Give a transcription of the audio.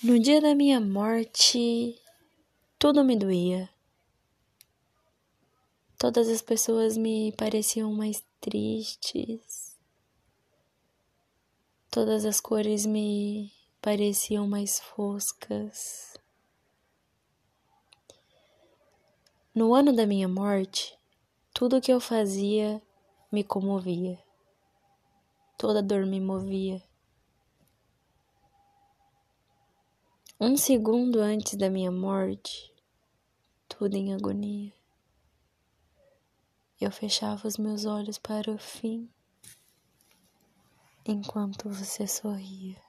No dia da minha morte, tudo me doía. Todas as pessoas me pareciam mais tristes. Todas as cores me pareciam mais foscas. No ano da minha morte, tudo que eu fazia me comovia. Toda dor me movia. Um segundo antes da minha morte, tudo em agonia. Eu fechava os meus olhos para o fim, enquanto você sorria.